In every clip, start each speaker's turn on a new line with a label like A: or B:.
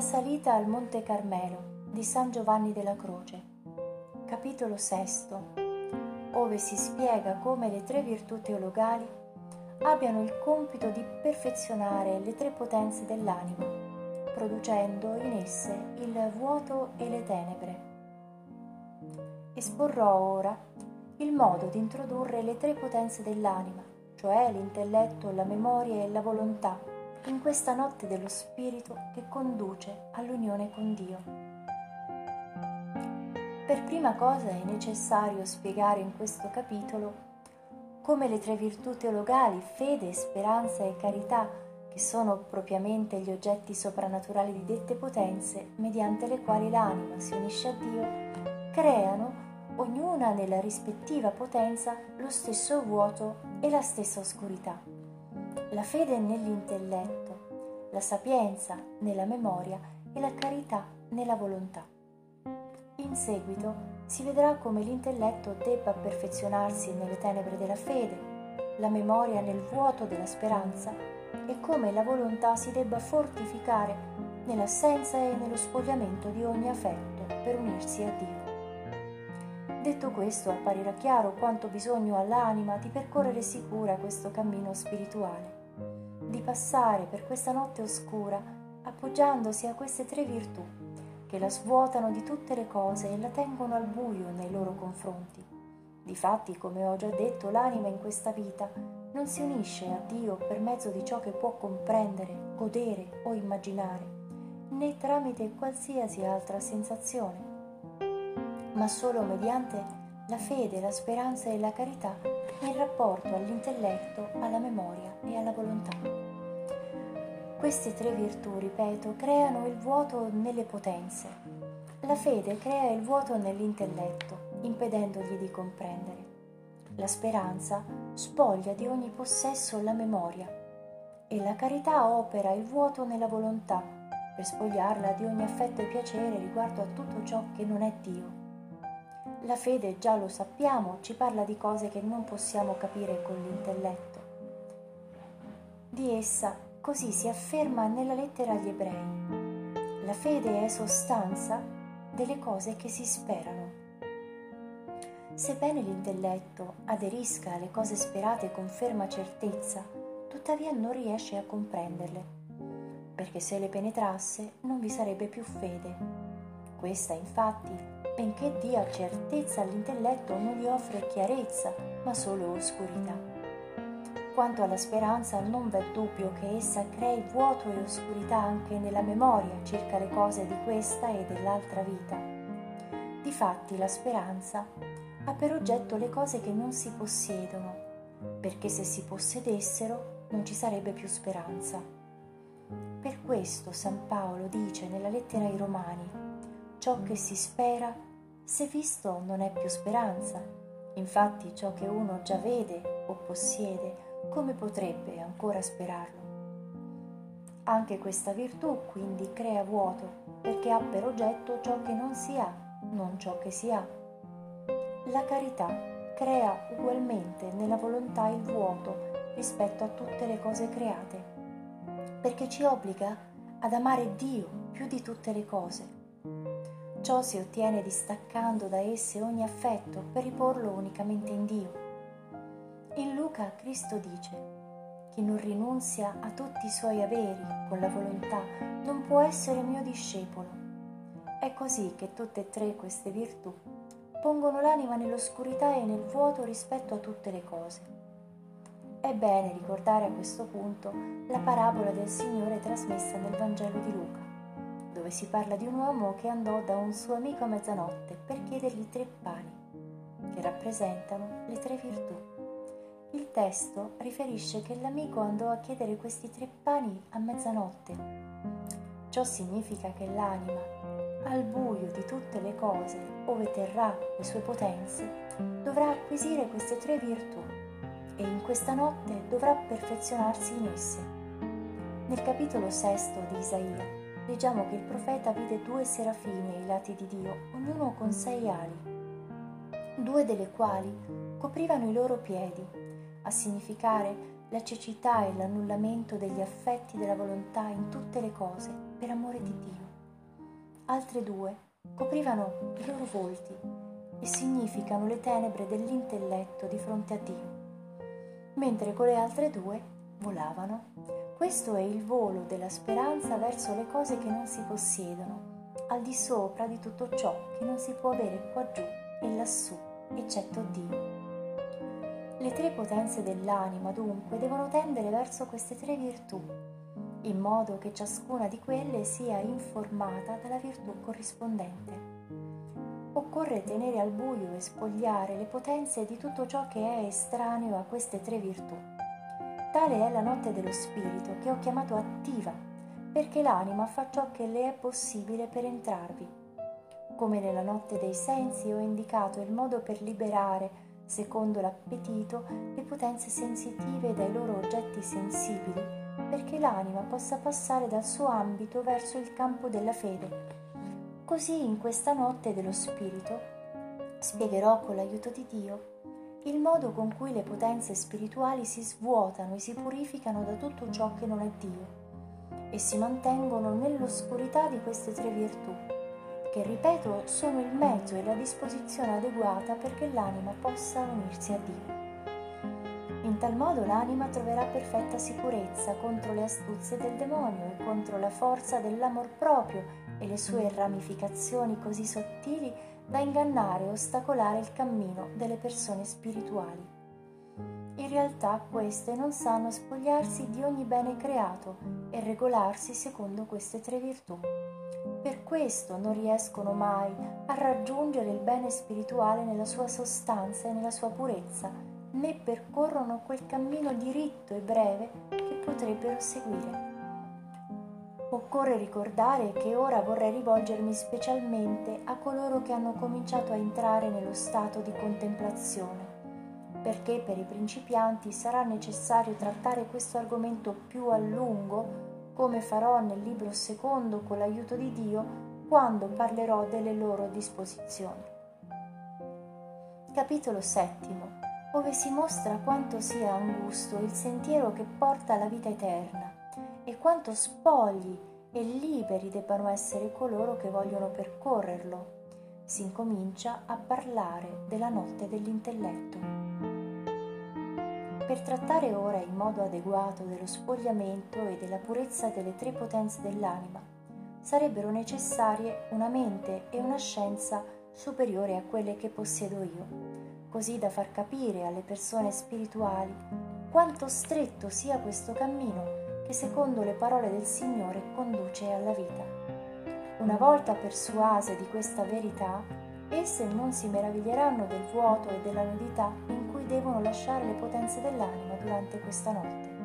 A: La salita al Monte Carmelo di San Giovanni della Croce. Capitolo VI, ove si spiega come le tre virtù teologali abbiano il compito di perfezionare le tre potenze dell'anima, producendo in esse il vuoto e le tenebre. Esporrò ora il modo di introdurre le tre potenze dell'anima, cioè l'intelletto, la memoria e la volontà, in questa notte dello spirito che conduce all'unione con Dio. Per prima cosa è necessario spiegare in questo capitolo come le tre virtù teologali, fede, speranza e carità, che sono propriamente gli oggetti soprannaturali di dette potenze, mediante le quali l'anima si unisce a Dio, creano, ognuna nella rispettiva potenza, lo stesso vuoto e la stessa oscurità. La fede nell'intelletto, la sapienza nella memoria e la carità nella volontà. In seguito si vedrà come l'intelletto debba perfezionarsi nelle tenebre della fede, la memoria nel vuoto della speranza e come la volontà si debba fortificare nell'assenza e nello spogliamento di ogni affetto per unirsi a Dio. Detto questo, apparirà chiaro quanto bisogno ha l'anima di percorrere sicura questo cammino spirituale, di passare per questa notte oscura appoggiandosi a queste tre virtù che la svuotano di tutte le cose e la tengono al buio nei loro confronti. Difatti, come ho già detto, l'anima in questa vita non si unisce a Dio per mezzo di ciò che può comprendere, godere o immaginare, né tramite qualsiasi altra sensazione, ma solo mediante la fede, la speranza e la carità in rapporto all'intelletto, alla memoria e alla volontà. Queste tre virtù, ripeto, creano il vuoto nelle potenze. La fede crea il vuoto nell'intelletto, impedendogli di comprendere. La speranza spoglia di ogni possesso la memoria e la carità opera il vuoto nella volontà per spogliarla di ogni affetto e piacere riguardo a tutto ciò che non è Dio. La fede, già lo sappiamo, ci parla di cose che non possiamo capire con l'intelletto. Di essa Così si afferma nella lettera agli ebrei. La fede è sostanza delle cose che si sperano. Sebbene l'intelletto aderisca alle cose sperate con ferma certezza, tuttavia non riesce a comprenderle, perché se le penetrasse non vi sarebbe più fede. Questa, infatti, benché dia certezza all'intelletto, non gli offre chiarezza, ma solo oscurità. Quanto alla speranza non v'è dubbio che essa crei vuoto e oscurità anche nella memoria circa le cose di questa e dell'altra vita. Difatti la speranza ha per oggetto le cose che non si possiedono, perché se si possedessero non ci sarebbe più speranza. Per questo San Paolo dice nella lettera ai Romani, ciò che si spera, se visto non è più speranza. Infatti ciò che uno già vede o possiede come potrebbe ancora sperarlo? Anche questa virtù quindi crea vuoto perché ha per oggetto ciò che non si ha, non ciò che si ha. La carità crea ugualmente nella volontà il vuoto rispetto a tutte le cose create, perché ci obbliga ad amare Dio più di tutte le cose. Ciò si ottiene distaccando da esse ogni affetto per riporlo unicamente in Dio in Luca Cristo dice, chi non rinunzia a tutti i suoi averi con la volontà non può essere mio discepolo. È così che tutte e tre queste virtù pongono l'anima nell'oscurità e nel vuoto rispetto a tutte le cose. È bene ricordare a questo punto la parabola del Signore trasmessa nel Vangelo di Luca, dove si parla di un uomo che andò da un suo amico a mezzanotte per chiedergli tre pani, che rappresentano le tre virtù. Il testo riferisce che l'amico andò a chiedere questi tre pani a mezzanotte. Ciò significa che l'anima, al buio di tutte le cose, ove terrà le sue potenze, dovrà acquisire queste tre virtù e in questa notte dovrà perfezionarsi in esse. Nel capitolo sesto di Isaia leggiamo che il profeta vide due serafini ai lati di Dio, ognuno con sei ali, due delle quali coprivano i loro piedi a significare la cecità e l'annullamento degli affetti della volontà in tutte le cose per amore di Dio. altre due coprivano i loro volti e significano le tenebre dell'intelletto di fronte a Dio, mentre con le altre due volavano. Questo è il volo della speranza verso le cose che non si possiedono, al di sopra di tutto ciò che non si può avere qua giù e lassù, eccetto Dio. Le tre potenze dell'anima dunque devono tendere verso queste tre virtù, in modo che ciascuna di quelle sia informata dalla virtù corrispondente. Occorre tenere al buio e spogliare le potenze di tutto ciò che è estraneo a queste tre virtù. Tale è la notte dello spirito che ho chiamato attiva, perché l'anima fa ciò che le è possibile per entrarvi. Come nella notte dei sensi ho indicato il modo per liberare secondo l'appetito, le potenze sensitive dai loro oggetti sensibili, perché l'anima possa passare dal suo ambito verso il campo della fede. Così in questa notte dello spirito spiegherò con l'aiuto di Dio il modo con cui le potenze spirituali si svuotano e si purificano da tutto ciò che non è Dio e si mantengono nell'oscurità di queste tre virtù che ripeto sono il mezzo e la disposizione adeguata perché l'anima possa unirsi a Dio. In tal modo l'anima troverà perfetta sicurezza contro le astuzie del demonio e contro la forza dell'amor proprio e le sue ramificazioni così sottili da ingannare e ostacolare il cammino delle persone spirituali. In realtà queste non sanno spogliarsi di ogni bene creato e regolarsi secondo queste tre virtù. Per questo non riescono mai a raggiungere il bene spirituale nella sua sostanza e nella sua purezza, né percorrono quel cammino diritto e breve che potrebbero seguire. Occorre ricordare che ora vorrei rivolgermi specialmente a coloro che hanno cominciato a entrare nello stato di contemplazione, perché per i principianti sarà necessario trattare questo argomento più a lungo come farò nel libro secondo con l'aiuto di Dio quando parlerò delle loro disposizioni. Capitolo settimo, dove si mostra quanto sia angusto il sentiero che porta alla vita eterna e quanto spogli e liberi debbano essere coloro che vogliono percorrerlo. Si incomincia a parlare della notte dell'intelletto. Per trattare ora in modo adeguato dello spogliamento e della purezza delle tre potenze dell'anima, sarebbero necessarie una mente e una scienza superiore a quelle che possiedo io, così da far capire alle persone spirituali quanto stretto sia questo cammino che secondo le parole del Signore conduce alla vita. Una volta persuase di questa verità, esse non si meraviglieranno del vuoto e della nudità in devono lasciare le potenze dell'anima durante questa notte.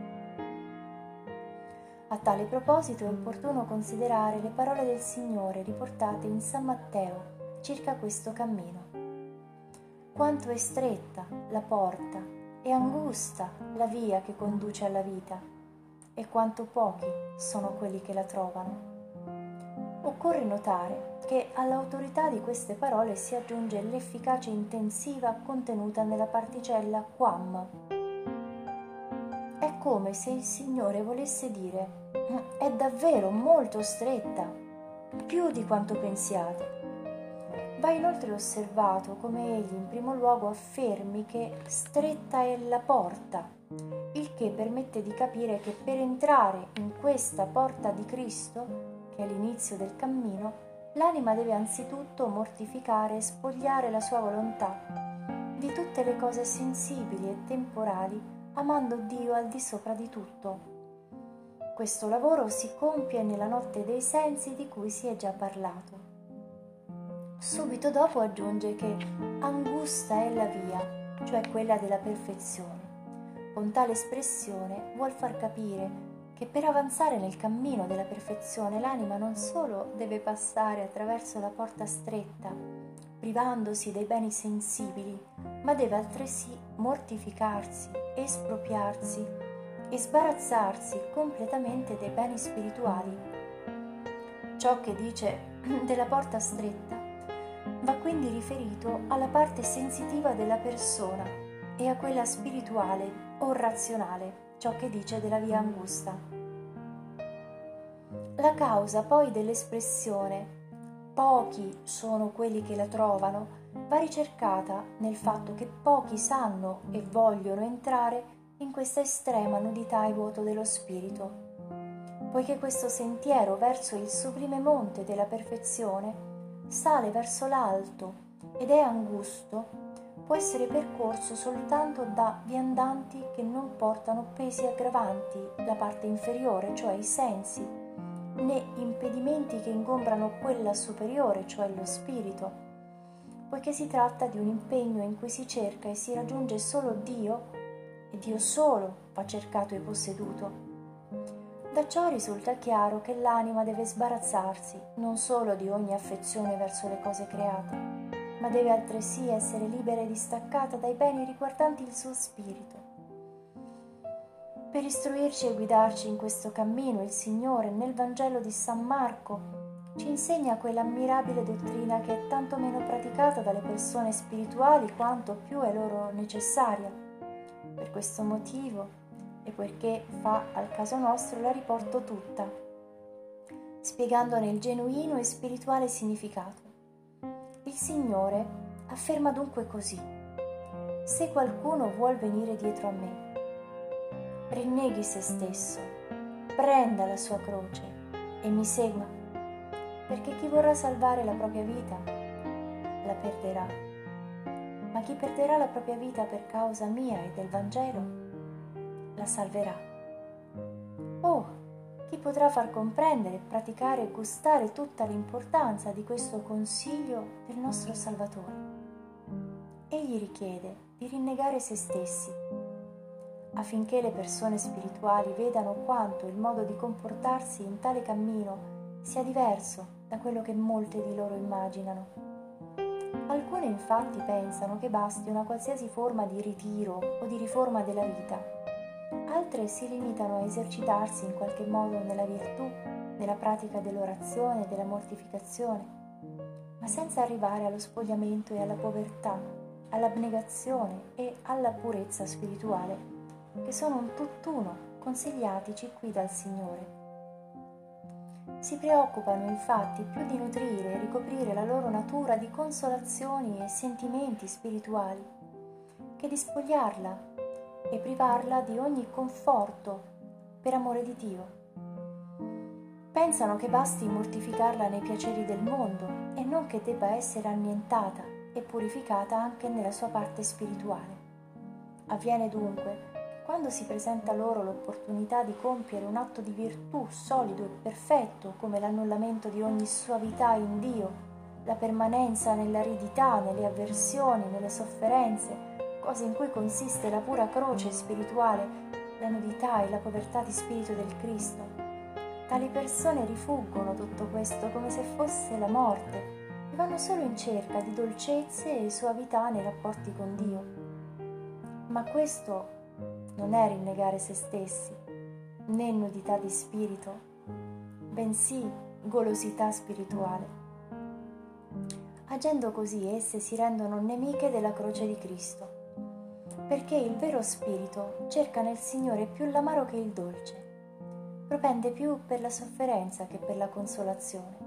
A: A tale proposito è opportuno considerare le parole del Signore riportate in San Matteo circa questo cammino. Quanto è stretta la porta e angusta la via che conduce alla vita, e quanto pochi sono quelli che la trovano. Occorre notare che all'autorità di queste parole si aggiunge l'efficacia intensiva contenuta nella particella quam. È come se il Signore volesse dire mm, è davvero molto stretta, più di quanto pensiate. Va inoltre osservato come egli in primo luogo affermi che stretta è la porta, il che permette di capire che per entrare in questa porta di Cristo che è l'inizio del cammino, l'anima deve anzitutto mortificare e spogliare la sua volontà di tutte le cose sensibili e temporali, amando Dio al di sopra di tutto. Questo lavoro si compie nella notte dei sensi di cui si è già parlato. Subito dopo aggiunge che angusta è la via, cioè quella della perfezione. Con tale espressione vuol far capire che per avanzare nel cammino della perfezione l'anima non solo deve passare attraverso la porta stretta, privandosi dei beni sensibili, ma deve altresì mortificarsi, espropriarsi e sbarazzarsi completamente dei beni spirituali. Ciò che dice della porta stretta va quindi riferito alla parte sensitiva della persona e a quella spirituale o razionale ciò che dice della via angusta. La causa poi dell'espressione pochi sono quelli che la trovano, va ricercata nel fatto che pochi sanno e vogliono entrare in questa estrema nudità e vuoto dello spirito. Poiché questo sentiero verso il sublime monte della perfezione sale verso l'alto ed è angusto, può essere percorso soltanto da viandanti che non portano pesi aggravanti la parte inferiore, cioè i sensi, né impedimenti che ingombrano quella superiore, cioè lo spirito, poiché si tratta di un impegno in cui si cerca e si raggiunge solo Dio e Dio solo va cercato e posseduto. Da ciò risulta chiaro che l'anima deve sbarazzarsi non solo di ogni affezione verso le cose create, ma deve altresì essere libera e distaccata dai beni riguardanti il suo spirito. Per istruirci e guidarci in questo cammino, il Signore nel Vangelo di San Marco ci insegna quell'ammirabile dottrina che è tanto meno praticata dalle persone spirituali quanto più è loro necessaria. Per questo motivo e perché fa al caso nostro la riporto tutta, spiegandone il genuino e spirituale significato. Il Signore afferma dunque così, se qualcuno vuol venire dietro a me, rinneghi se stesso, prenda la sua croce e mi segua, perché chi vorrà salvare la propria vita la perderà, ma chi perderà la propria vita per causa mia e del Vangelo la salverà. Oh, chi potrà far comprendere, praticare e gustare tutta l'importanza di questo consiglio del nostro Salvatore. Egli richiede di rinnegare se stessi, affinché le persone spirituali vedano quanto il modo di comportarsi in tale cammino sia diverso da quello che molte di loro immaginano. Alcune infatti pensano che basti una qualsiasi forma di ritiro o di riforma della vita altre si limitano a esercitarsi in qualche modo nella virtù, nella pratica dell'orazione della mortificazione, ma senza arrivare allo spogliamento e alla povertà, all'abnegazione e alla purezza spirituale, che sono un tutt'uno consigliatici qui dal Signore. Si preoccupano infatti più di nutrire e ricoprire la loro natura di consolazioni e sentimenti spirituali, che di spogliarla e privarla di ogni conforto per amore di Dio. Pensano che basti mortificarla nei piaceri del mondo e non che debba essere annientata e purificata anche nella sua parte spirituale. Avviene dunque che quando si presenta loro l'opportunità di compiere un atto di virtù solido e perfetto come l'annullamento di ogni suavità in Dio, la permanenza nell'aridità, nelle avversioni, nelle sofferenze, cose in cui consiste la pura croce spirituale, la nudità e la povertà di spirito del Cristo. Tali persone rifuggono tutto questo come se fosse la morte e vanno solo in cerca di dolcezze e suavità nei rapporti con Dio. Ma questo non è rinnegare se stessi, né nudità di spirito, bensì golosità spirituale. Agendo così esse si rendono nemiche della croce di Cristo perché il vero spirito cerca nel Signore più l'amaro che il dolce, propende più per la sofferenza che per la consolazione,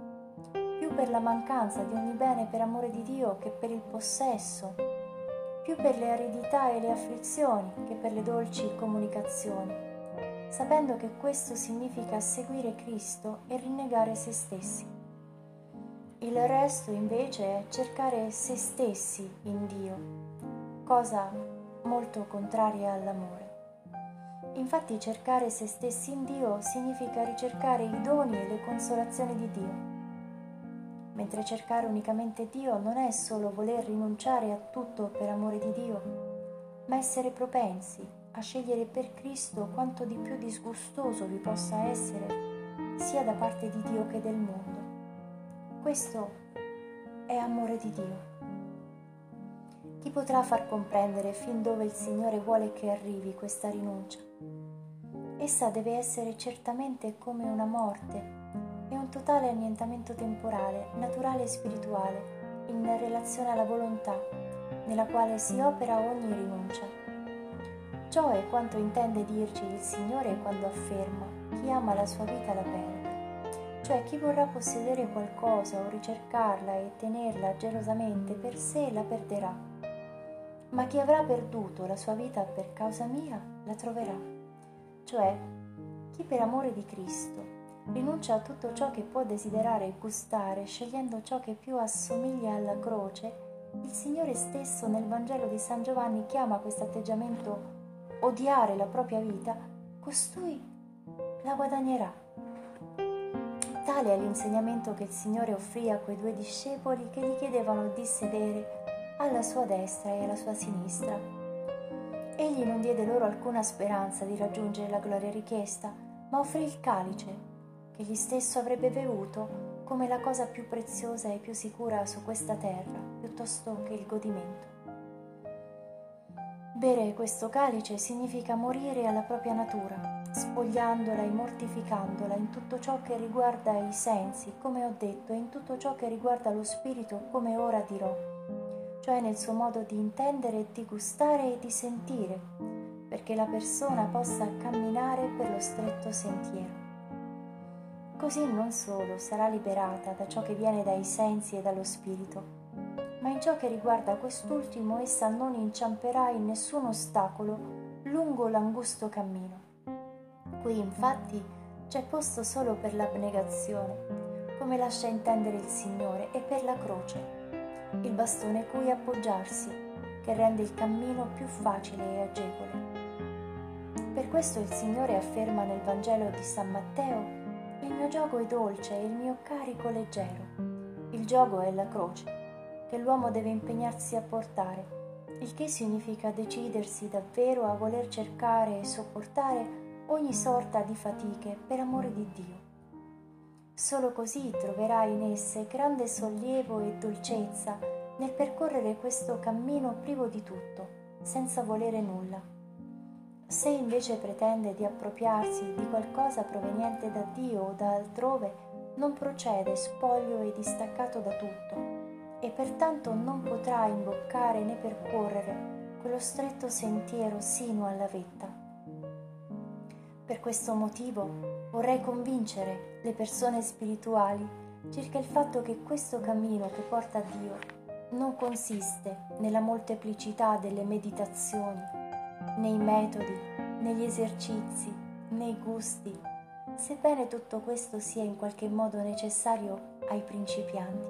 A: più per la mancanza di ogni bene per amore di Dio che per il possesso, più per le aridità e le afflizioni che per le dolci comunicazioni, sapendo che questo significa seguire Cristo e rinnegare se stessi. Il resto invece è cercare se stessi in Dio, cosa molto contraria all'amore. Infatti cercare se stessi in Dio significa ricercare i doni e le consolazioni di Dio. Mentre cercare unicamente Dio non è solo voler rinunciare a tutto per amore di Dio, ma essere propensi a scegliere per Cristo quanto di più disgustoso vi possa essere sia da parte di Dio che del mondo. Questo è amore di Dio. Chi potrà far comprendere fin dove il Signore vuole che arrivi questa rinuncia? Essa deve essere certamente come una morte e un totale annientamento temporale, naturale e spirituale, in relazione alla volontà, nella quale si opera ogni rinuncia. Ciò è quanto intende dirci il Signore quando afferma chi ama la sua vita la perde cioè chi vorrà possedere qualcosa o ricercarla e tenerla gelosamente per sé la perderà, ma chi avrà perduto la sua vita per causa mia la troverà, cioè chi per amore di Cristo rinuncia a tutto ciò che può desiderare e gustare, scegliendo ciò che più assomiglia alla croce, il Signore stesso nel Vangelo di San Giovanni chiama questo atteggiamento odiare la propria vita, costui la guadagnerà. Tale è l'insegnamento che il Signore offrì a quei due discepoli che gli chiedevano di sedere alla sua destra e alla sua sinistra. Egli non diede loro alcuna speranza di raggiungere la gloria richiesta, ma offrì il calice che egli stesso avrebbe bevuto come la cosa più preziosa e più sicura su questa terra, piuttosto che il godimento. Bere questo calice significa morire alla propria natura, spogliandola e mortificandola in tutto ciò che riguarda i sensi, come ho detto, e in tutto ciò che riguarda lo spirito, come ora dirò, cioè nel suo modo di intendere, di gustare e di sentire, perché la persona possa camminare per lo stretto sentiero. Così non solo sarà liberata da ciò che viene dai sensi e dallo spirito, ma in ciò che riguarda quest'ultimo essa non inciamperà in nessun ostacolo lungo l'angusto cammino. Qui infatti c'è posto solo per l'abnegazione, come lascia intendere il Signore, e per la croce, il bastone cui appoggiarsi, che rende il cammino più facile e agevole. Per questo il Signore afferma nel Vangelo di San Matteo il mio gioco è dolce e il mio carico leggero. Il gioco è la croce, che l'uomo deve impegnarsi a portare, il che significa decidersi davvero a voler cercare e sopportare ogni sorta di fatiche per amore di Dio. Solo così troverai in esse grande sollievo e dolcezza nel percorrere questo cammino privo di tutto, senza volere nulla. Se invece pretende di appropriarsi di qualcosa proveniente da Dio o da altrove, non procede spoglio e distaccato da tutto e pertanto non potrà imboccare né percorrere quello stretto sentiero sino alla vetta. Per questo motivo vorrei convincere le persone spirituali circa il fatto che questo cammino che porta a Dio non consiste nella molteplicità delle meditazioni nei metodi, negli esercizi, nei gusti, sebbene tutto questo sia in qualche modo necessario ai principianti,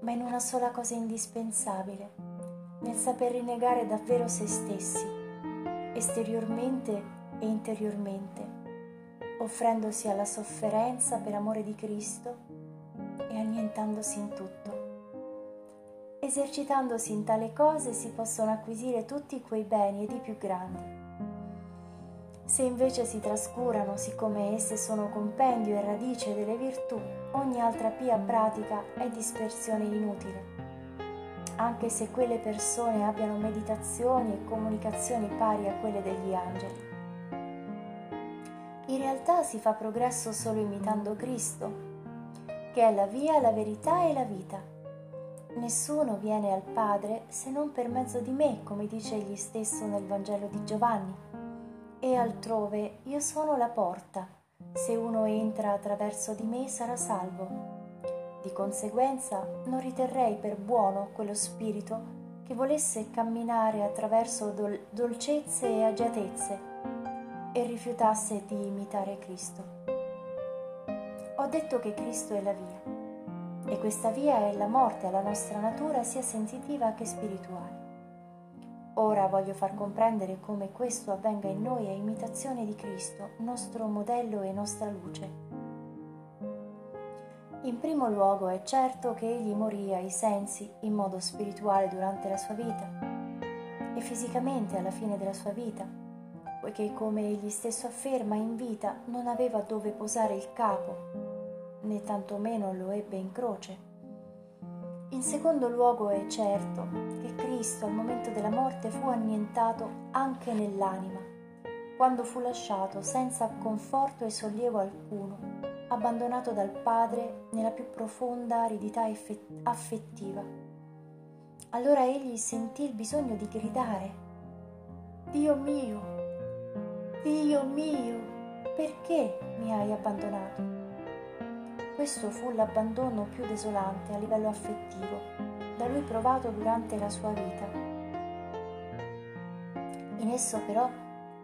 A: ma in una sola cosa indispensabile, nel saper rinnegare davvero se stessi, esteriormente e interiormente, offrendosi alla sofferenza per amore di Cristo e annientandosi in tutto. Esercitandosi in tale cose si possono acquisire tutti quei beni ed i più grandi. Se invece si trascurano, siccome esse sono compendio e radice delle virtù, ogni altra pia pratica è dispersione inutile, anche se quelle persone abbiano meditazioni e comunicazioni pari a quelle degli angeli. Realtà si fa progresso solo imitando Cristo, che è la via, la verità e la vita Nessuno viene al Padre se non per mezzo di me, come dice egli stesso nel Vangelo di Giovanni. E altrove io sono la porta. Se uno entra attraverso di me sarà salvo. Di conseguenza non riterrei per buono quello spirito che volesse camminare attraverso dol- dolcezze e agiatezze e rifiutasse di imitare Cristo. Ho detto che Cristo è la via e questa via è la morte alla nostra natura sia sensitiva che spirituale. Ora voglio far comprendere come questo avvenga in noi a imitazione di Cristo, nostro modello e nostra luce. In primo luogo è certo che egli morì ai sensi in modo spirituale durante la sua vita e fisicamente alla fine della sua vita, poiché come egli stesso afferma in vita non aveva dove posare il capo né tantomeno lo ebbe in croce. In secondo luogo è certo che Cristo al momento della morte fu annientato anche nell'anima, quando fu lasciato senza conforto e sollievo alcuno, abbandonato dal Padre nella più profonda aridità affettiva. Allora egli sentì il bisogno di gridare, Dio mio, Dio mio, perché mi hai abbandonato? questo fu l'abbandono più desolante a livello affettivo da lui provato durante la sua vita. In esso però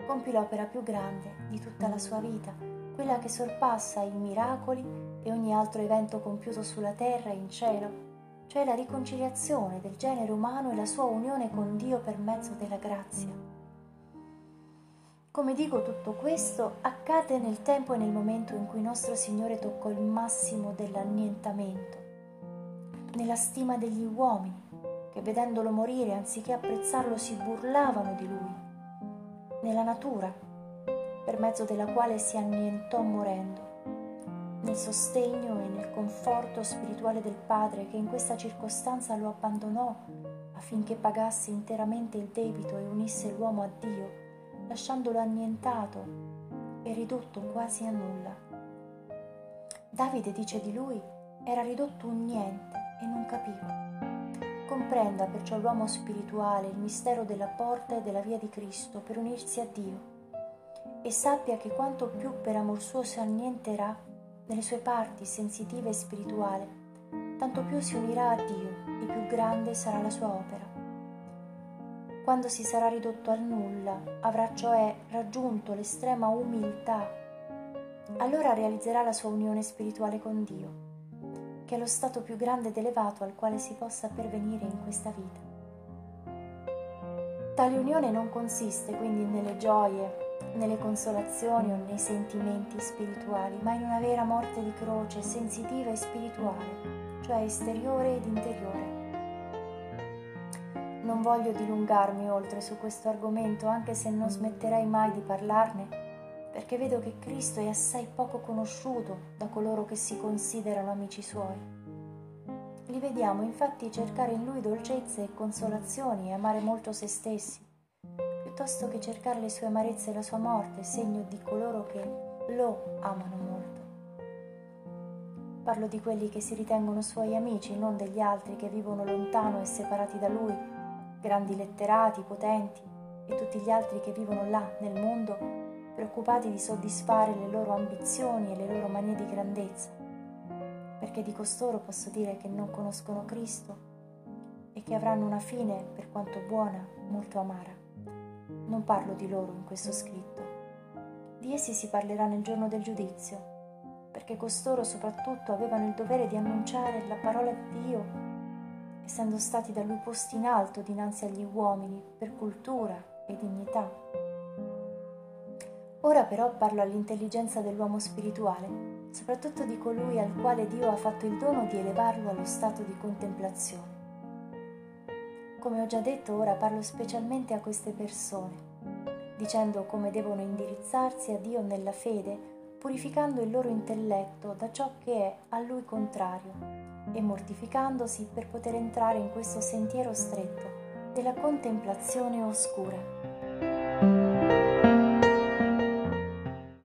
A: compì l'opera più grande di tutta la sua vita, quella che sorpassa i miracoli e ogni altro evento compiuto sulla terra e in cielo, cioè la riconciliazione del genere umano e la sua unione con Dio per mezzo della grazia. Come dico tutto questo accade nel tempo e nel momento in cui nostro Signore toccò il massimo dell'annientamento, nella stima degli uomini, che vedendolo morire anziché apprezzarlo si burlavano di lui, nella natura, per mezzo della quale si annientò morendo, nel sostegno e nel conforto spirituale del Padre che in questa circostanza lo abbandonò affinché pagasse interamente il debito e unisse l'uomo a Dio lasciandolo annientato e ridotto quasi a nulla. Davide dice di lui era ridotto un niente e non capiva. Comprenda perciò l'uomo spirituale il mistero della porta e della via di Cristo per unirsi a Dio e sappia che quanto più per amor suo si annienterà nelle sue parti sensitive e spirituali, tanto più si unirà a Dio e più grande sarà la sua opera. Quando si sarà ridotto al nulla, avrà cioè raggiunto l'estrema umiltà, allora realizzerà la sua unione spirituale con Dio, che è lo stato più grande ed elevato al quale si possa pervenire in questa vita. Tale unione non consiste quindi nelle gioie, nelle consolazioni o nei sentimenti spirituali, ma in una vera morte di croce sensitiva e spirituale, cioè esteriore ed interiore non voglio dilungarmi oltre su questo argomento, anche se non smetterei mai di parlarne, perché vedo che Cristo è assai poco conosciuto da coloro che si considerano amici suoi. Li vediamo infatti cercare in lui dolcezze e consolazioni e amare molto se stessi, piuttosto che cercare le sue amarezze e la sua morte, segno di coloro che lo amano molto. Parlo di quelli che si ritengono suoi amici, non degli altri che vivono lontano e separati da lui grandi letterati, potenti e tutti gli altri che vivono là nel mondo, preoccupati di soddisfare le loro ambizioni e le loro manie di grandezza, perché di costoro posso dire che non conoscono Cristo e che avranno una fine, per quanto buona, molto amara. Non parlo di loro in questo scritto. Di essi si parlerà nel giorno del giudizio, perché costoro soprattutto avevano il dovere di annunciare la parola di Dio essendo stati da lui posti in alto dinanzi agli uomini per cultura e dignità. Ora però parlo all'intelligenza dell'uomo spirituale, soprattutto di colui al quale Dio ha fatto il dono di elevarlo allo stato di contemplazione. Come ho già detto, ora parlo specialmente a queste persone, dicendo come devono indirizzarsi a Dio nella fede, purificando il loro intelletto da ciò che è a lui contrario e mortificandosi per poter entrare in questo sentiero stretto della contemplazione oscura.